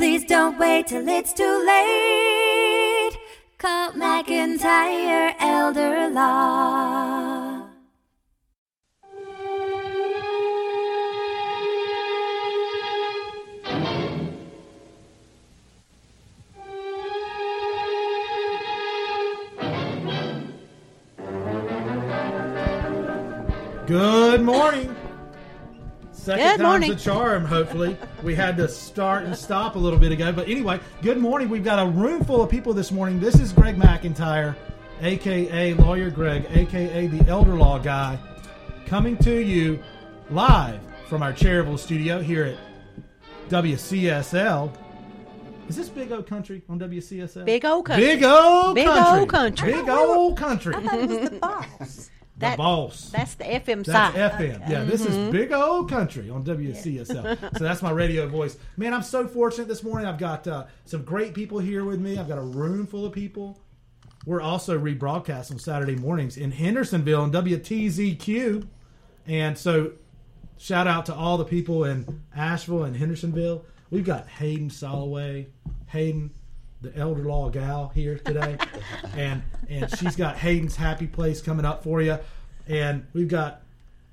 Please don't wait till it's too late. Call McIntyre Elder Law. Good morning. Second Good time's morning. a charm, hopefully. We had to start and stop a little bit ago. But anyway, good morning. We've got a room full of people this morning. This is Greg McIntyre, aka Lawyer Greg, aka the Elder Law Guy, coming to you live from our Cherryville studio here at WCSL. Is this Big O Country on WCSL? Big old country. Big O Country. Big Country. O Country. Big O Country. I thought it was the boss. The boss. That's the FM side. That's. FM. Yeah, this Mm-hmm. is big old country on WCSL. so that's my radio voice. Man, I'm so fortunate this morning. I've got uh, some great people here with me. I've got a room full of people. We're also rebroadcast on Saturday mornings in Hendersonville and WTZQ. And so, shout out to all the people in Asheville and Hendersonville. We've got Hayden Soloway, Hayden, the elder law gal here today, and and she's got Hayden's Happy Place coming up for you, and we've got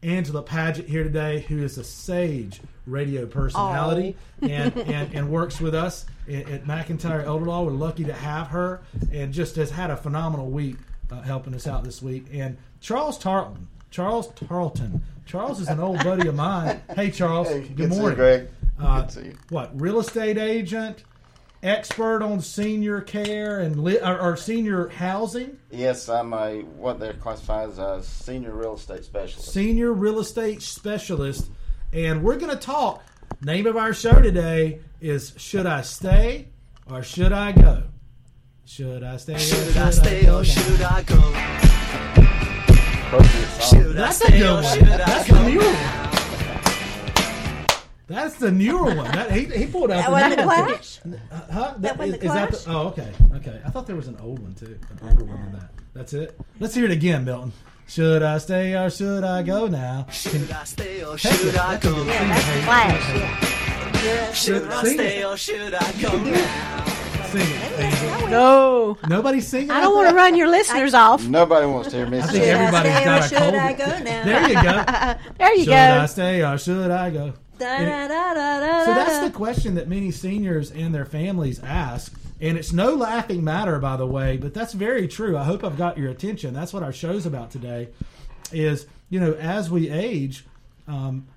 Angela Paget here today, who is a sage radio personality and, and and works with us at, at McIntyre Elder Law. We're lucky to have her, and just has had a phenomenal week uh, helping us out this week. And Charles Tarlton, Charles Tarlton, Charles is an old buddy of mine. Hey, Charles. Hey, good, good to you, morning, Greg. Uh, Good to see you. What real estate agent, expert on senior care and li- or, or senior housing, Yes, I'm a what they're classified as a senior real estate specialist. senior real estate specialist, and we're going to talk. Name of our show today is "Should I Stay or Should I Go?" Should I stay? Or should, Should I stay or should I go? Appropriate song. Should I That's a stay good or one. should I That's go? the newer one. That's the newer one. That, he, he pulled out That the wasn't the one. Clash? Uh, huh? That wasn't is, the is that Clash? the, oh, okay, okay. I thought there was an old one too, an older one than that. That's it. Let's hear it again, Milton. Should I stay or should I go now? Should I stay or should I go? Yeah, that's the Clash. Yeah. Should I stay it. or should I go now? sing it, Angel. No. Nobody's singing. I don't want to run your listeners off. Nobody wants to hear me I think sing. Should I got or a should cold. I go now? There you go. There you go. should I stay or should I go? Da, da, da, So that's the question that many seniors and their families ask. And it's no laughing matter, by the way, but that's very true. I hope I've got your attention. That's what our show's about today. Is you know, as we age, um,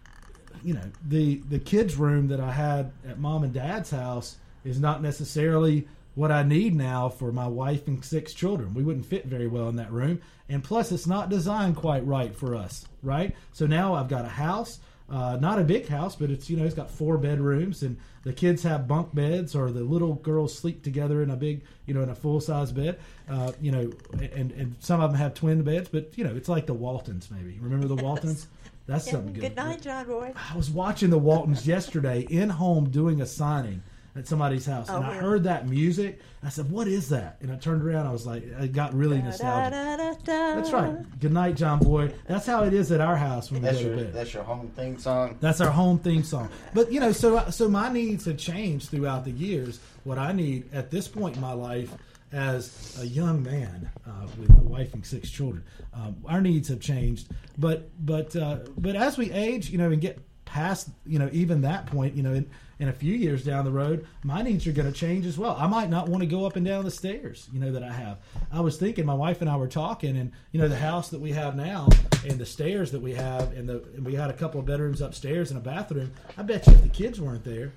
you know, the the kids' room that I had at mom and dad's house is not necessarily what I need now for my wife and six children. We wouldn't fit very well in that room, and plus, it's not designed quite right for us, right? So now I've got a house. Uh, not a big house, but it's you know it's got four bedrooms, and the kids have bunk beds, or the little girls sleep together in a big you know in a full size bed. Uh, you know, and and some of them have twin beds, but you know it's like the Waltons maybe. Remember the Waltons? That's Yeah, something good. Good night, John Boy. I was watching the Waltons yesterday in home doing a signing at somebody's house, and Oh, I really? heard that music. I said, "What is that?" And I turned around. I was like, I got really Da, nostalgic. da, da, da. That's right. Good night, John Boy. That's how it is at our house when we That's go to your bed. that's your home theme song. That's our home theme song. But you know, so so my needs have changed throughout the years. What I need at this point in my life, as a young man uh, with a wife and six children, um, our needs have changed. But but uh, but as we age, you know, and get past you know even that point, you know, in, in a few years down the road, my needs are going to change as well. I might not want to go up and down the stairs, you know, that I have. I was thinking, my wife and I were talking, and you know, the house that we have now, and the stairs that we have, and the and we had a couple of bedrooms upstairs and a bathroom. I bet you if the kids weren't there,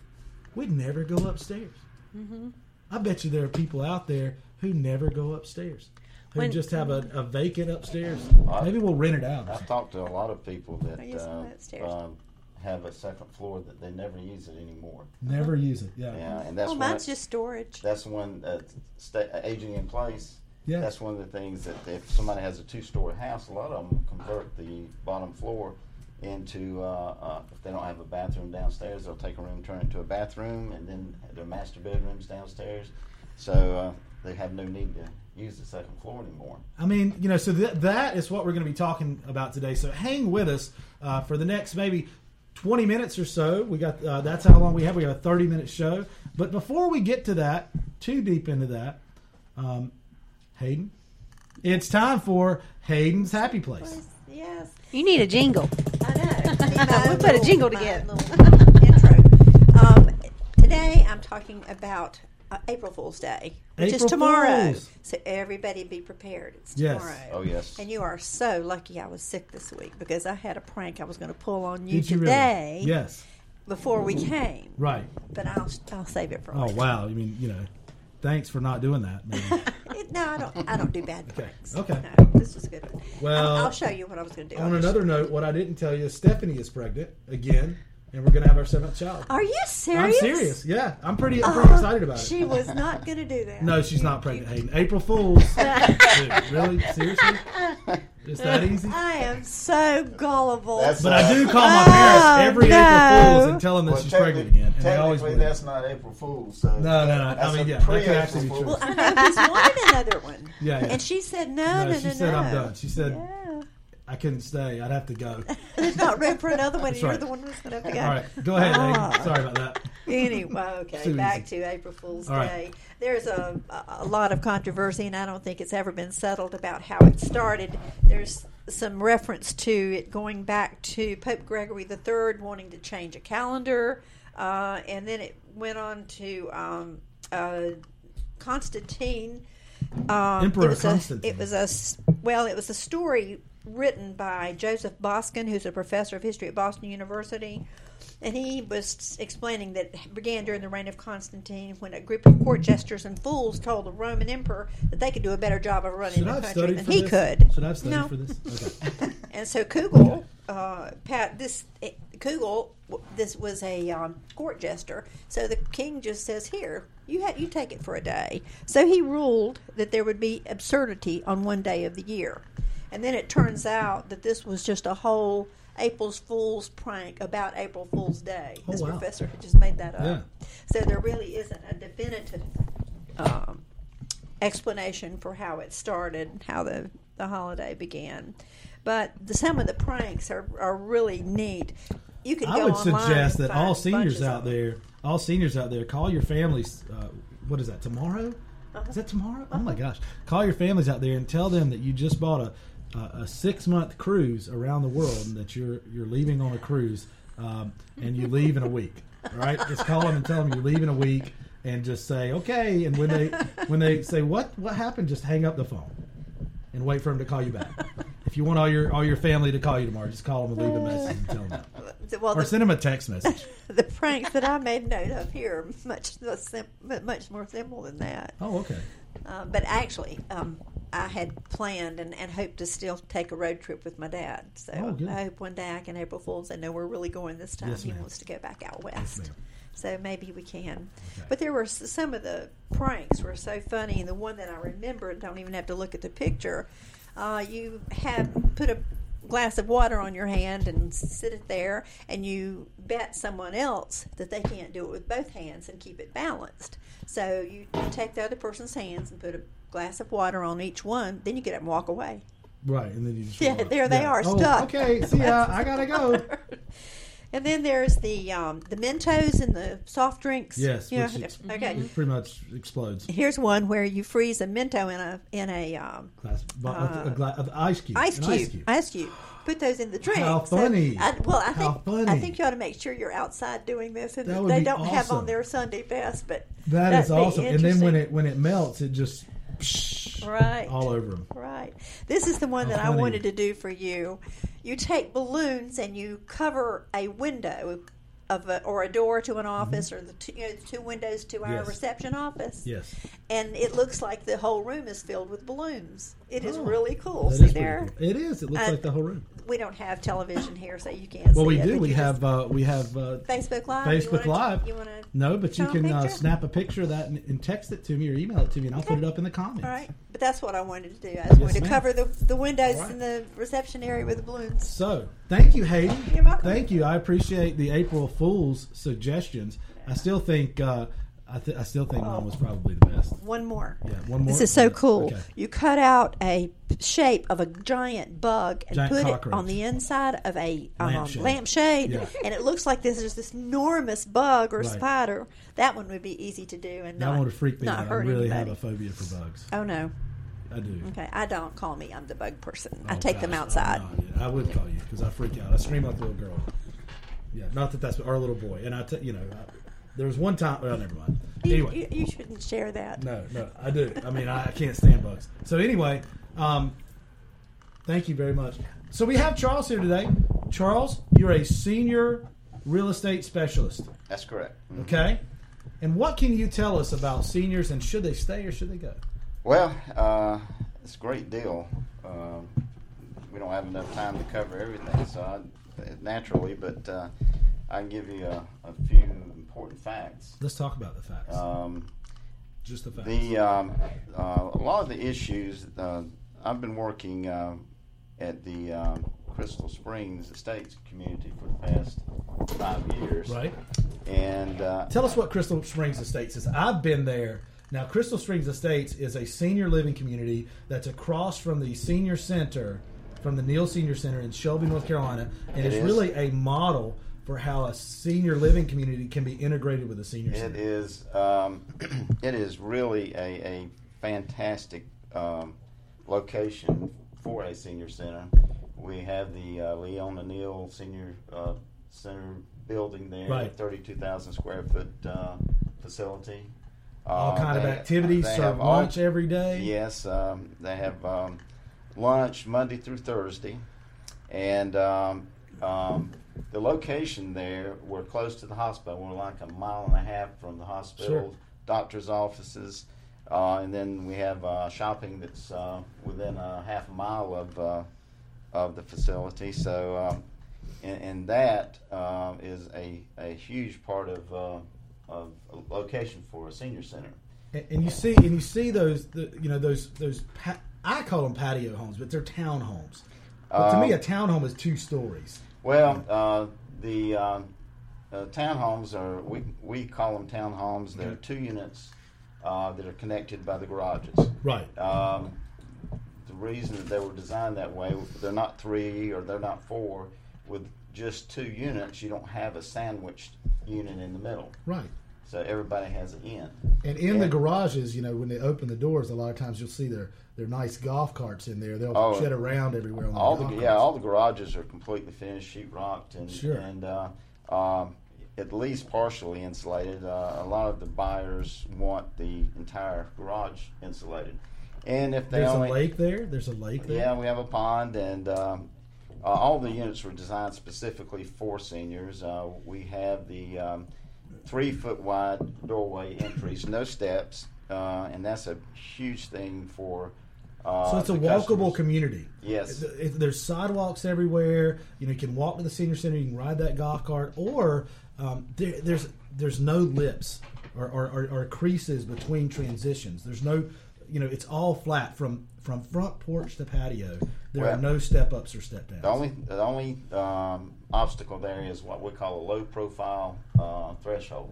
we'd never go upstairs. I bet you there are people out there who never go upstairs, who When- just have a, a vacant upstairs. I- Maybe we'll rent it out. I've talked to a lot of people that I use uh, them upstairs. um, have a second floor that they never use it anymore. Never use it. Yeah. Yeah, and that's Oh, one. mine's just storage. That's one uh, sta aging in place. Yeah. That's one of the things that if somebody has a two-story house, a lot of them convert the bottom floor into uh, uh, if they don't have a bathroom downstairs, they'll take a room, turn it into a bathroom, and then their master bedrooms downstairs. So uh, they have no need to use the second floor anymore. I mean, you know, so that that is what we're going to be talking about today. So hang with us uh, for the next maybe 20 minutes or so. We got uh, that's how long we have. We have a 30 minute show. But before we get to that, too deep into that, um, Hayden, it's time for Hayden's Happy Place. Yes, You need a jingle. I know. We put a jingle together. intro. Um, today I'm talking about uh, April Fool's Day, which April is tomorrow. Fools. So everybody be prepared. It's Yes. tomorrow. Oh yes. And you are so lucky I was sick this week because I had a prank I was going to pull on you Did you really? today Yes. before we came. Right. But I'll I'll save it for Oh later. wow. I mean, you know, thanks for not doing that. man. It- no, I don't. I don't do bad Okay. pranks. Okay. No, this was a good. one. Well, I'll, I'll show you what I was going to do. On I'll just- another note, what I didn't tell you is Stephanie is pregnant again, and we're going to have our seventh child. Are you serious? I'm serious. Yeah, I'm pretty. I'm pretty Oh, excited about it. She was not going to do that. No, she's not pregnant, Hayden. April Fools. Dude, really? Seriously? It's that easy? I am so gullible. That's- But I do call my Oh, parents every no. April Fools and tell them that Well, she's pregnant again. And they always technically, believe. that's not April Fool's. So No, no, no. I mean, yeah, that could pre-April actually be Fool's. true. well, I know he's wanted another one. Yeah, yeah. And she said no, No, no, no, she no. said, "I'm done." She said- yeah. I couldn't stay. I'd have to go. There's not room for another one. That's You're right. the one who's going to have to go. All right, go ahead, Ah. Sorry about that. Anyway, okay, back easy. to April Fool's All right. Day. There's a, a lot of controversy, and I don't think it's ever been settled about how it started. There's some reference to it going back to Pope Gregory III wanting to change a calendar, uh, and then it went on to um, uh, Constantine. Um, Emperor it was Constantine. A, it was a well, it was a story written by Joseph Boskin, who's a professor of history at Boston University, and he was explaining that it began during the reign of Constantine, when a group of court jesters and fools told the Roman emperor that they could do a better job of running Should the have country than he this? could. Should I have studied No. for this? Okay. And so Kugel, uh, Pat, this Kugel, this was a um, court jester. So the king just says, "Here, you ha- you take it for a day." So he ruled that there would be absurdity on one day of the year, and then it turns out that this was just a whole April's Fool's prank about April Fool's Day. Oh, this wow. professor had just made that up. Yeah. So there really isn't a definitive um, explanation for how it started, how the, the holiday began. But the, some of the pranks are, are really neat. You can I would suggest that all seniors out there, all seniors out there, call your families. Uh, what is that? Tomorrow? Uh-huh. Is that tomorrow? Oh my gosh! Call your families out there and tell them that you just bought a a, a six month cruise around the world and that you're you're leaving on a cruise um, and you leave in a week. Right? just call them and tell them you leave in a week and just say okay. And when they when they say what what happened, just hang up the phone and wait for them to call you back. If you want all your all your family to call you tomorrow, just call them and leave a message and tell them that. Well, Or the, send them a text message. the pranks that I made note of here are much much more simple than that. Oh, okay. Um, but actually, um, I had planned and, and hoped to still take a road trip with my dad. So Oh. I hope one day I can April Fools. I know we're really going this time. Yes, he ma'am. wants to go back out west. ma'am. so maybe we can. Okay. But there were some of the pranks were so funny, and the one that I remember, don't even have to look at the picture. Uh, you have put a glass of water on your hand and sit it there, and you bet someone else that they can't do it with both hands and keep it balanced. So you take the other person's hands and put a glass of water on each one. Then you get up and walk away. Right, and then you just Yeah, it. there they are, Oh, stuck. Okay, see ya. I gotta go. And then there's the um, the Mentos and the soft drinks. Yes, Yeah, which ex- okay. it pretty much explodes. Here's one where you freeze a Mento in a in a um, Glass, Uh, a, of ice cube. ice cube. ice cube. Ice cube. Put those in the drink. How So funny. I, well, I How think funny. I think you ought to make sure you're outside doing this, and That that would they don't have on their Sunday best. But That is awesome. And then when it when it melts, it just psh, right all over them. Right. This is the one How that I wanted to do for you. You take balloons and you cover a window of a, or a door to an office or the two, you know, the two windows to our Mm-hmm. Yes. reception office. Yes, And it looks like the whole room is filled with balloons. It is Oh, really cool. See there? cool. It is. It looks Uh, like the whole room. We don't have television here, so you can't Well, see we do. We have uh, we have uh, Facebook Live. Facebook you Live. You want to? no, but you Show a can uh, snap a picture of that and, and text it to me or email it to me, and I'll put it up in the comments. All right. But that's what I wanted to do. I just wanted to ma'am. cover the, the windows right. in the reception area with the balloons. So, thank you, Hayden. You're welcome. Thank you. I appreciate the April Fool's suggestions. I still think uh, I, th- I still think mine was probably the best. One more. Yeah, one more. This is so cool. okay. You cut out a shape of a giant bug and Giant put cockroach. it on the inside of a um, Lampshade. lampshade, Yeah. and it looks like this is this enormous bug or Right. spider. That one would be easy to do and That not, one would freak me out. I really anybody. have a phobia for bugs. Oh no. I do. Okay, I don't call me. I'm the bug person. I Oh, take them outside. I, I would call you because I freak out. I scream like a little girl. Yeah, not that that's our little boy. And I, t- you know, I, there was one time. Well, never mind. Anyway, you, you shouldn't share that. no, no, I do. I mean, I, I can't stand bugs. So anyway, um, thank you very much. So we have Charles here today. Charles, you're a senior real estate specialist. That's correct. Mhm. Okay. And what can you tell us about seniors and should they stay or should they go? Well, uh, it's a great deal. Um, we don't have enough time to cover everything, so I, naturally, but uh, I can give you a, a few important facts. Let's talk about the facts. Um, Just the facts. the um, uh, a lot of the issues uh, I've been working uh, at the um, Crystal Springs Estates community for the past five years, right. And uh, Tell us what Crystal Springs Estates is. I've been there. Now, Crystal Springs Estates is a senior living community that's across from the senior center, from the Neal Senior Center in Shelby, North Carolina, and It it's is. really a model for how a senior living community can be integrated with a senior It center. is. Um, it is really a, a fantastic um, location for a senior center. We have the uh, Leon Neal Senior uh, Center building there, Right. thirty-two thousand square foot uh, facility. All Uh, kind of activities, serve have all- lunch every day. Yes, um, they have um, lunch Monday through Thursday, and um, um, the location there, we're close to the hospital. We're like a mile and a half from the hospital, Sure. doctor's offices, uh, and then we have uh, shopping that's uh, within a half a mile of uh, of the facility. So, um, and, and that um, is a, a huge part of uh, of a location for a senior center. And, and you see, and you see those, the, you know, those those. Pa- I call them patio homes, but they're town homes. But to Um, me, a town home is two stories. Well, uh, the um, uh, townhomes are we we call them townhomes. They're two units uh, that are connected by the garages. Right. Um, the reason that they were designed that way, they're not three or they're not four. With just two units, you don't have a sandwiched unit in the middle, Right. So everybody has an end. And in the garages, you know, when they open the doors, a lot of times you'll see their their nice golf carts in there. They'll Oh. shed around everywhere. On all the yeah, carts. all the garages are completely finished, sheet rocked, and Sure. and uh, um, at least partially insulated. Uh, a lot of the buyers want the entire garage insulated, and if they There's only a lake there. There's a lake there. yeah, we have a pond, and um, uh, all the units were designed specifically for seniors. Uh, we have the um, three foot wide doorway entries, no steps, uh, and that's a huge thing for. Uh, So it's a walkable customers. community. Yes. It- it- there's sidewalks everywhere. You know, you can walk to the senior center. You can ride that golf cart, or um, there, there's there's no lips or, or, or, or creases between transitions. There's no, you know, it's all flat from from front porch to patio. There are no step ups or step downs. The only the only um, obstacle there is what we call a low profile uh, threshold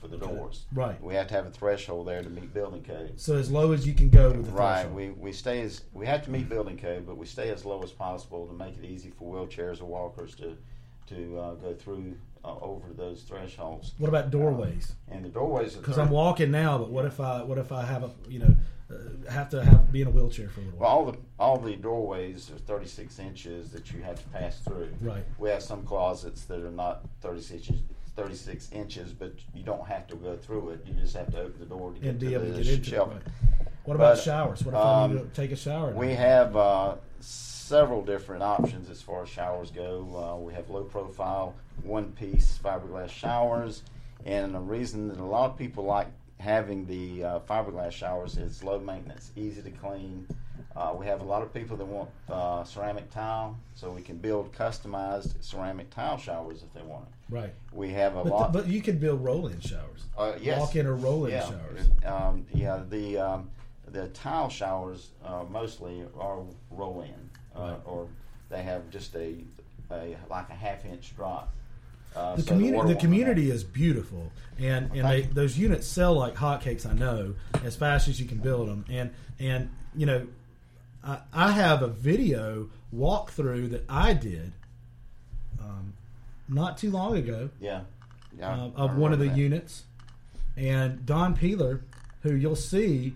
for the doors. Right. We have to have a threshold there to meet building code. so as low as you can go with the Right. threshold. We, we stay as we have to meet building code, but we stay as low as possible to make it easy for wheelchairs or walkers to to uh, go through uh, over those thresholds. What about doorways? And the doorways Because I'm walking now, but what if I what if I have a you know have to have be in a wheelchair for a little Well, while? all the all the doorways are 36 inches that you have to pass through. Right. We have some closets that are not 36 inches, 36 inches, but you don't have to go through it. You just have to open the door to get and to able the to get into it. Right. What about But, showers? What if I need um, to take a shower? We now? have uh, several different options as far as showers go. Uh, we have low profile, one piece fiberglass showers. And the reason that a lot of people like having the uh, fiberglass showers is low maintenance, easy to clean. Uh, we have a lot of people that want uh, ceramic tile, so we can build customized ceramic tile showers if they want it. right. We have a But, lot. but you could build roll-in showers. Uh, yes. Walk-in or roll-in yeah. showers. Um, yeah, the um, the tile showers uh, mostly are roll in, uh, Right. or they have just a, a like a half inch drop. Uh, the so community water the community is beautiful and and they, those units sell like hotcakes i know as fast as you can build them and and you know i, I have a video walkthrough that i did um, not too long ago Yeah. yeah uh, of one of the that. units and don peeler who you'll see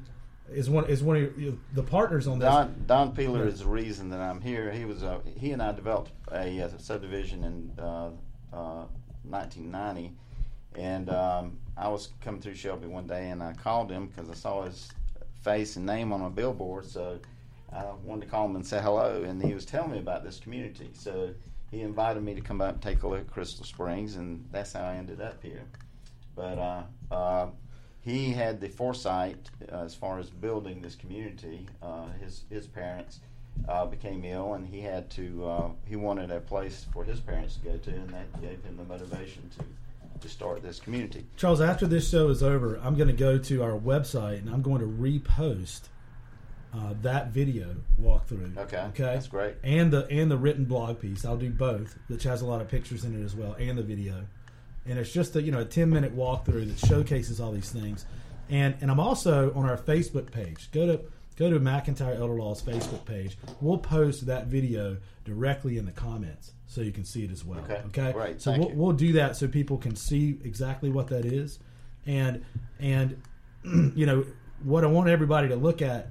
is one is one of your, the partners on this Don, Don Peeler is the reason that I'm here. He was uh, he and I developed a, uh subdivision in uh, uh, 1990, and um, I was coming through Shelby one day, and I called him because I saw his face and name on a billboard. So I wanted to call him and say hello, and he was telling me about this community. So he invited me to come up and take a look at Crystal Springs, and that's how I ended up here. But uh, uh, he had the foresight uh, as far as building this community. Uh, his his parents uh, became ill, and he had to. Uh, he wanted a place for his parents to go to, and that gave him the motivation to to start this community. Charles, after this show is over, I'm going to go to our website and I'm going to repost uh, that video walkthrough. Okay, Okay. that's great. And the and the written blog piece. I'll do both, which has a lot of pictures in it as well, and the video. And it's just a you know a 10 minute walkthrough that showcases all these things. And and I'm also on our Facebook page. Go to go to McIntyre Elder Law's Facebook page. We'll post that video directly in the comments so you can see it as well. Okay, Okay. great, So we'll, we'll do that so people can see exactly what that is, and and you know what I want everybody to look at,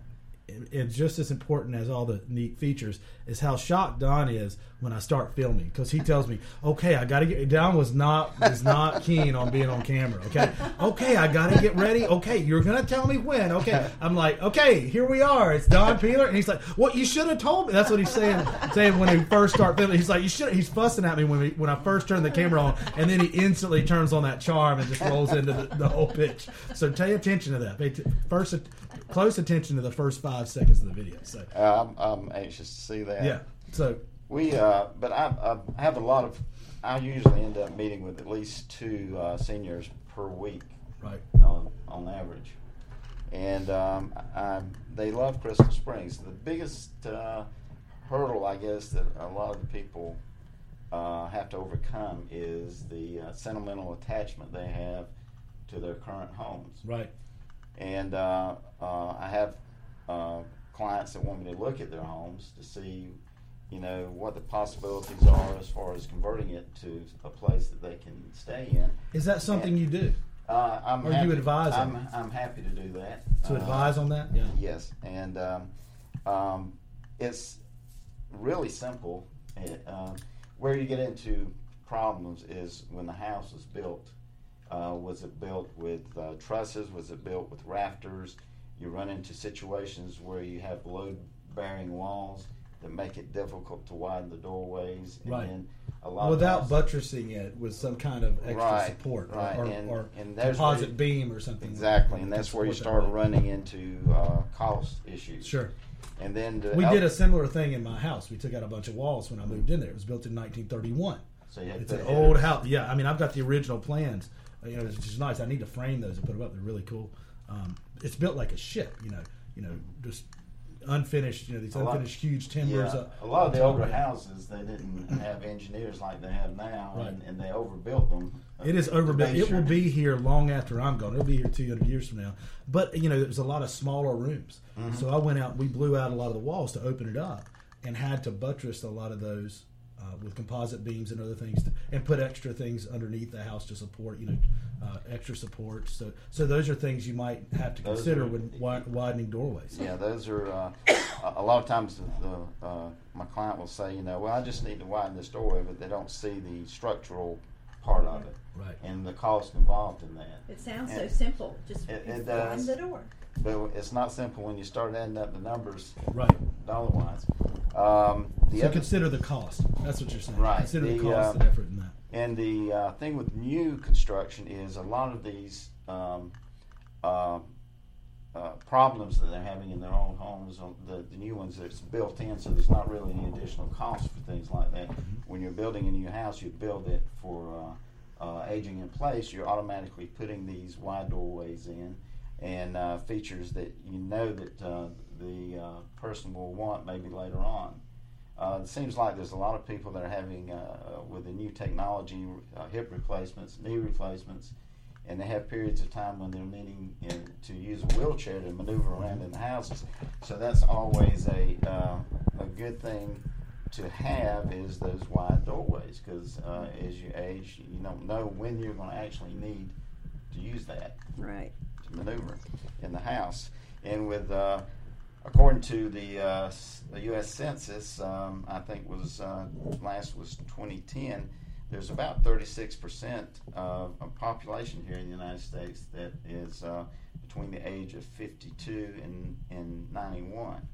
and just as important as all the neat features, is how shocked Don is when I start filming because he tells me, "Okay, I got to get." Don was not was not keen on being on camera. Okay, okay, I got to get ready. Okay, you're gonna tell me when. Okay, I'm like, okay, here we are. It's Don Peeler, and he's like, "What? You should have told me." That's what he's saying. Saying when he first start filming, he's like, "You should." He's fussing at me when we, when I first turn the camera on, and then he instantly turns on that charm and just rolls into the, the whole pitch. So pay attention to that. First, close attention to the first five seconds of the video. So Uh, I'm, I'm anxious to see that. yeah. So We, uh, but I, I have a lot of. I usually end up meeting with at least two uh, seniors per week. right. on, on average. And um, I, they love Crystal Springs. The biggest uh, hurdle, I guess, that a lot of the people uh, have to overcome is the uh, sentimental attachment they have to their current homes. Right. And uh, uh, I have uh, clients that want me to look at their homes to see, you know, what the possibilities are as far as converting it to a place that they can stay in. Is that something you do Uh, I'm Or you happy, advise I'm, them? I'm happy to do that. to Uh, advise on that? Yeah. Yes, and um, um, it's really simple. It, um, where you get into problems is when the house is built. Uh, was it built with uh, trusses? Was it built with rafters? You run into situations where you have load-bearing walls that make it difficult to widen the doorways, and Right. then a lot Without buttressing it with some kind of extra Right, support or, right, or, and- or and there's where composite you- beam or something. Exactly, and that's where you start running into uh, cost issues. Sure. And then the We did a similar thing in my house. We took out a bunch of walls when I moved in there. It was built in 1931. So you had It's an old house. Yeah, I mean, I've got the original plans. Uh, You know, it's just nice. I need to frame those and put them up. They're really cool. Um, it's built like a ship. You know, you know, just unfinished. You know, these A lot- unfinished huge timbers. Yeah, a lot of the older houses they didn't have engineers like they have now, Right. and, and they overbuilt them. uh, It is overbuilt. It will be here long after I'm gone. It'll be here 200 years from now. But you know, there's a lot of smaller rooms. Mm-hmm. So I went out. We blew out a lot of the walls to open it up, and had to buttress a lot of those uh, with composite beams and other things, to, and put extra things underneath the house to support. You know, uh, extra support. So so those are things you might have to Those consider are- when wi- widening doorways. Yeah, those are uh, a- a lot of times. The, the uh, my client will say, you know, well, I just need to widen this doorway, but they don't see the structural part of it Right. and the cost involved in that. It sounds so simple. Just It- it widen does. the door. But it's not simple when you start adding up the numbers Right. dollar wise. Um, the So other consider the cost. That's what you're saying. Right. Consider the, The, cost uh, and effort in that. And the uh, thing with new construction is a lot of these um, uh, uh, problems that they're having in their own homes, uh, the, the new ones that's built in, so there's not really any additional cost for things like that. When you're building a new house, you build it for uh, uh, aging in place. You're automatically putting these wide doorways in and uh, features that you know that uh, the uh, person will want maybe later on. uh, it seems like there's a lot of people that are having, uh, with the new technology, hip replacements, knee replacements, and they have periods of time when they're needing to use a wheelchair to maneuver around in the houses. So that's always a a good thing to have is those wide doorways because uh, as you age, you don't know when you're going to actually need to use that Right. Maneuver in the house. And with, uh, according to the, uh, the U.S. Census, um, I think was uh, last was 2010. There's about 36 percent of, of population here in the United States that is uh, between the age of 52 and, and 91.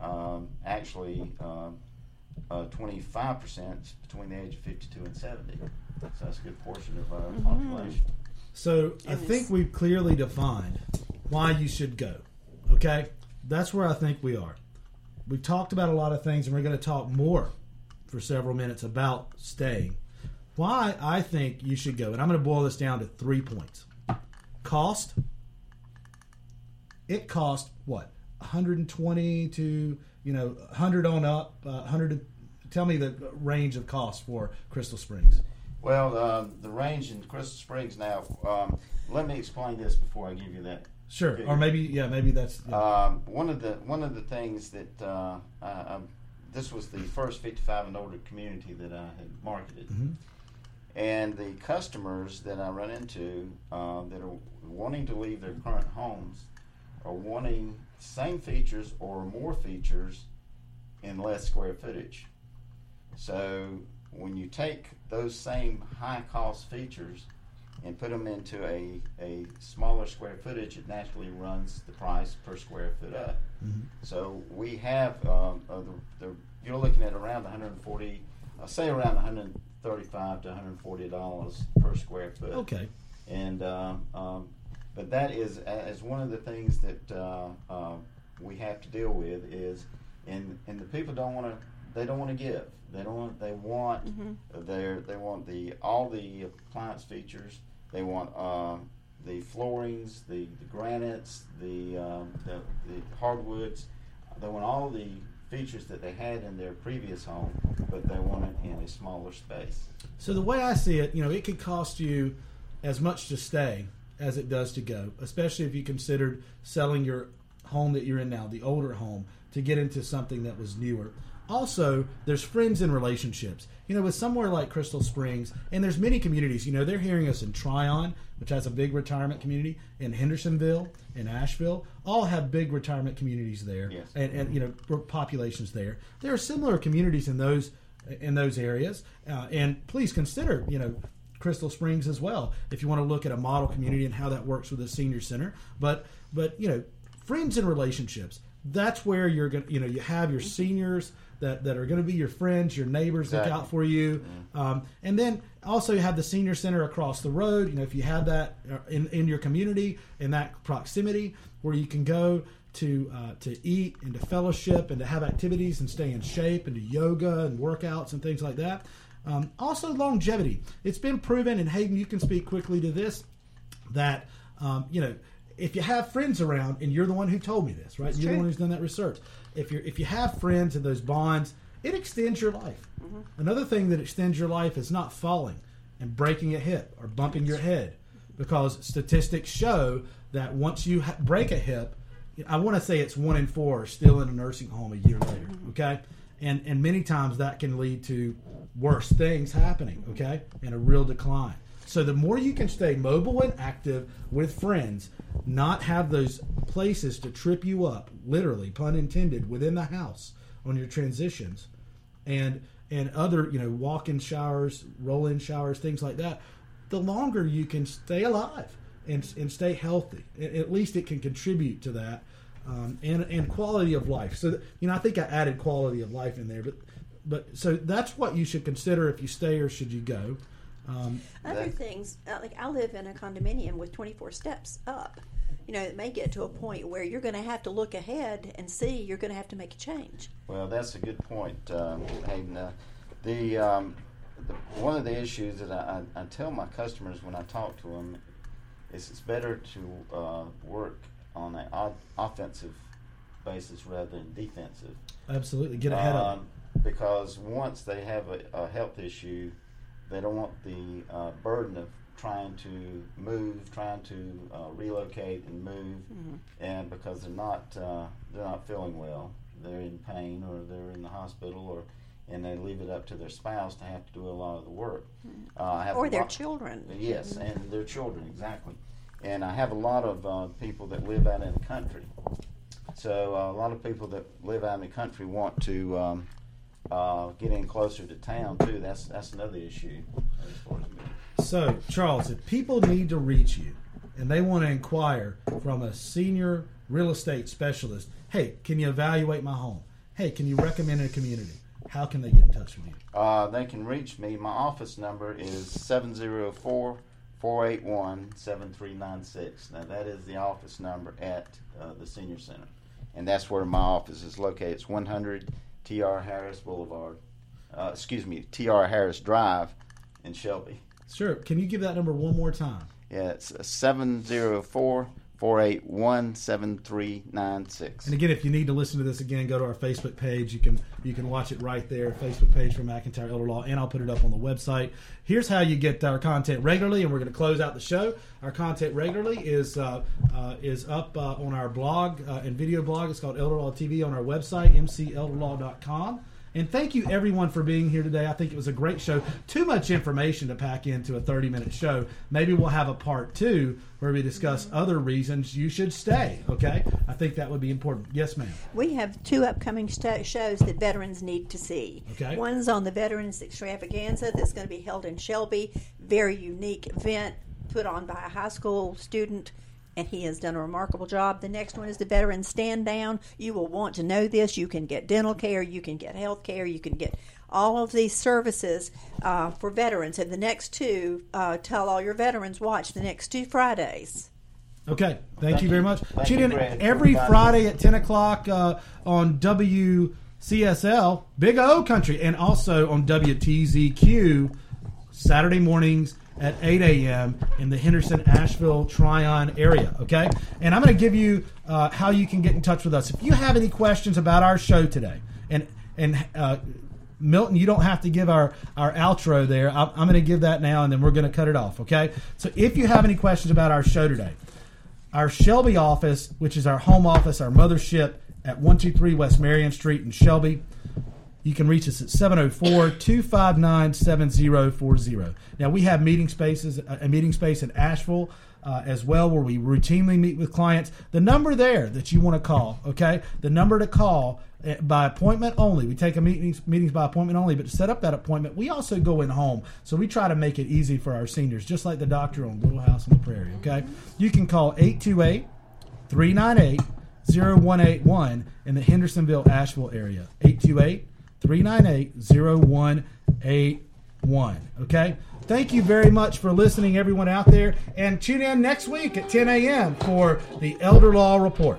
Um, actually, uh, uh, 25 percent between the age of 52 and 70. So that's a good portion of our population. So I think we've clearly defined why you should go. Okay, that's where I think we are. We've talked about a lot of things, and we're going to talk more for several minutes about staying. Why I think you should go, and I'm going to boil this down to three points: cost. It cost what 120 to you know 100 on up. Uh, 100. Tell me the range of cost for Crystal Springs. Well, uh, the range in Crystal Springs now. Um, let me explain this before I give you that. Sure, Okay. or maybe yeah, maybe that's yeah. Um, one of the one of the things that uh, I, I, this was the first 55 and older community that I had marketed, Mhm. and the customers that I run into uh, that are wanting to leave their current homes are wanting same features or more features in less square footage. So when you take those same high cost features and put them into a, a smaller square footage, it naturally runs the price per square foot up. Mhm. So we have, um, uh, the, the, you're looking at around 140, I'll say around 135 to 140 dollars per square foot. okay. And um, um, but that is as one of the things that uh, uh, we have to deal with is, and and the people don't want to. They don't want to give. They don't. Want, they want their. They want the all the appliance features. They want um, the floorings, the, the granites, the, um, the the hardwoods. They want all the features that they had in their previous home, but they want it in a smaller space. So the way I see it, you know, it could cost you as much to stay as it does to go, especially if you considered selling your home that you're in now, the older home, to get into something that was newer. Also, there's friends and relationships. You know, with somewhere like Crystal Springs, and there's many communities. You know, they're hearing us in Tryon, which has a big retirement community, in Hendersonville, in Asheville, all have big retirement communities there, Yes. and, and you know, populations there. There are similar communities in those in those areas, uh, and please consider, you know, Crystal Springs as well if you want to look at a model community and how that works with a senior center. But but you know, friends and relationships. That's where you're going. to You know, you have your seniors that, that are going to be your friends, your neighbors look out for you, um, and then also you have the senior center across the road. You know, if you have that uh, in in your community in that proximity where you can go to uh, to eat and to fellowship and to have activities and stay in shape and do yoga and workouts and things like that. Um, also, longevity. It's been proven, and Hayden, you can speak quickly to this, that um, you know if you have friends around, and you're the one who told me this, right? you're the one who's done that research. If you're if you have friends and those bonds, it extends your life. Another thing that extends your life is not falling and breaking a hip or bumping your head, because statistics show that once you ha- break a hip, I want to say it's one in four are still in a nursing home a year later. Okay, and and many times that can lead to worse things happening. Okay, and a real decline. So the more you can stay mobile and active with friends, not have those places to trip you up, literally, pun intended, within the house on your transitions, and and other you know walk-in showers, roll-in showers, things like that. The longer you can stay alive and and stay healthy, at least it can contribute to that, um, and and quality of life. So you know, I think I added quality of life in there, but but so that's what you should consider if you stay or should you go. Um, Other That- things, uh, like I live in a condominium with 24 steps up. You know, it may get to a point where you're going to have to look ahead and see you're going to have to make a change. Well, that's a good point, um, Hayden. Uh, the, um, the one of the issues that I, I, I tell my customers when I talk to them is it's better to uh, work on an offensive basis rather than defensive. absolutely, get ahead of it. Um, because once they have a, a health issue, they don't want the uh, burden of trying to move, trying to uh, relocate and move, and because they're not uh, they're not feeling well, they're in pain or they're in the hospital or. And they leave it up to their spouse to have to do a lot of the work. Uh, I have Or their lot- children. Yes, and their children exactly. And I have a lot of uh, people that live out in the country. So uh, a lot of people that live out in the country want to um, uh, get in closer to town too. That's that's another issue as far as. So, Charles, if people need to reach you and they want to inquire from a senior real estate specialist, hey, can you evaluate my home? Hey, can you recommend a community? How can they get in touch with you? Uh, they can reach me. My office number is 704 481 7396. Now, that is the office number at uh, the Senior Center. And that's where my office is located. It's 100 T.R. Harris Boulevard. Uh, excuse me, T.R. Harris Drive in Shelby. Sure. Can you give that number one more time? Yeah, it's 704 481 7396. And again, if you need to listen to this again, go to our Facebook page. You can you can watch it right there, Facebook page for McIntyre Elder Law, and I'll put it up on the website. Here's how you get our content regularly, and we're going to close out the show. Our content regularly is uh, uh, is up uh, on our blog uh, and video blog. It's called Elder Law TV on our website, mcelderlaw.com. And thank you everyone for being here today. I think it was a great show. Too much information to pack into a 30 minute show. Maybe we'll have a part two where we discuss mm-hmm. other reasons you should stay. Okay? I think that would be important. Yes, ma'am. We have two upcoming sto- shows that veterans need to see. Okay. One's on the Veterans Extravaganza that's going to be held in Shelby. Very unique event put on by a high school student, and he has done a remarkable job. The next one is the Veterans Stand Down. You will want to know this. You can get dental care, you can get health care, you can get all of these services uh, for veterans. And the next two, uh, tell all your veterans, watch the next two Fridays. Okay, thank, Thank you very much. Tune in every Friday at 10 o'clock uh, on WCSL, Big O Country, and also on WTZQ Saturday mornings at 8 a.m. in the Henderson, Asheville, Tryon area. Okay, and I'm going to give you uh, how you can get in touch with us. If you have any questions about our show today, and and uh, Milton, you don't have to give our, our outro there. I'm, I'm going to give that now, and then we're going to cut it off. Okay. So if you have any questions about our show today, our Shelby office, which is our home office, our mothership at 123 West Marion Street in Shelby. You can reach us at 704 259 7040. Now, we have meeting spaces, a meeting space in Asheville uh, as well, where we routinely meet with clients. The number there that you want to call, okay? The number to call eh, by appointment only. We take meetings meetings by appointment only, but to set up that appointment, we also go in home. So we try to make it easy for our seniors, just like the doctor on Little House on the Prairie, okay? You can call 828 398 0181 in the Hendersonville, Asheville area. 828 398 0181. Okay? Thank you very much for listening, everyone out there. And tune in next week at 10 a.m. for the Elder Law Report.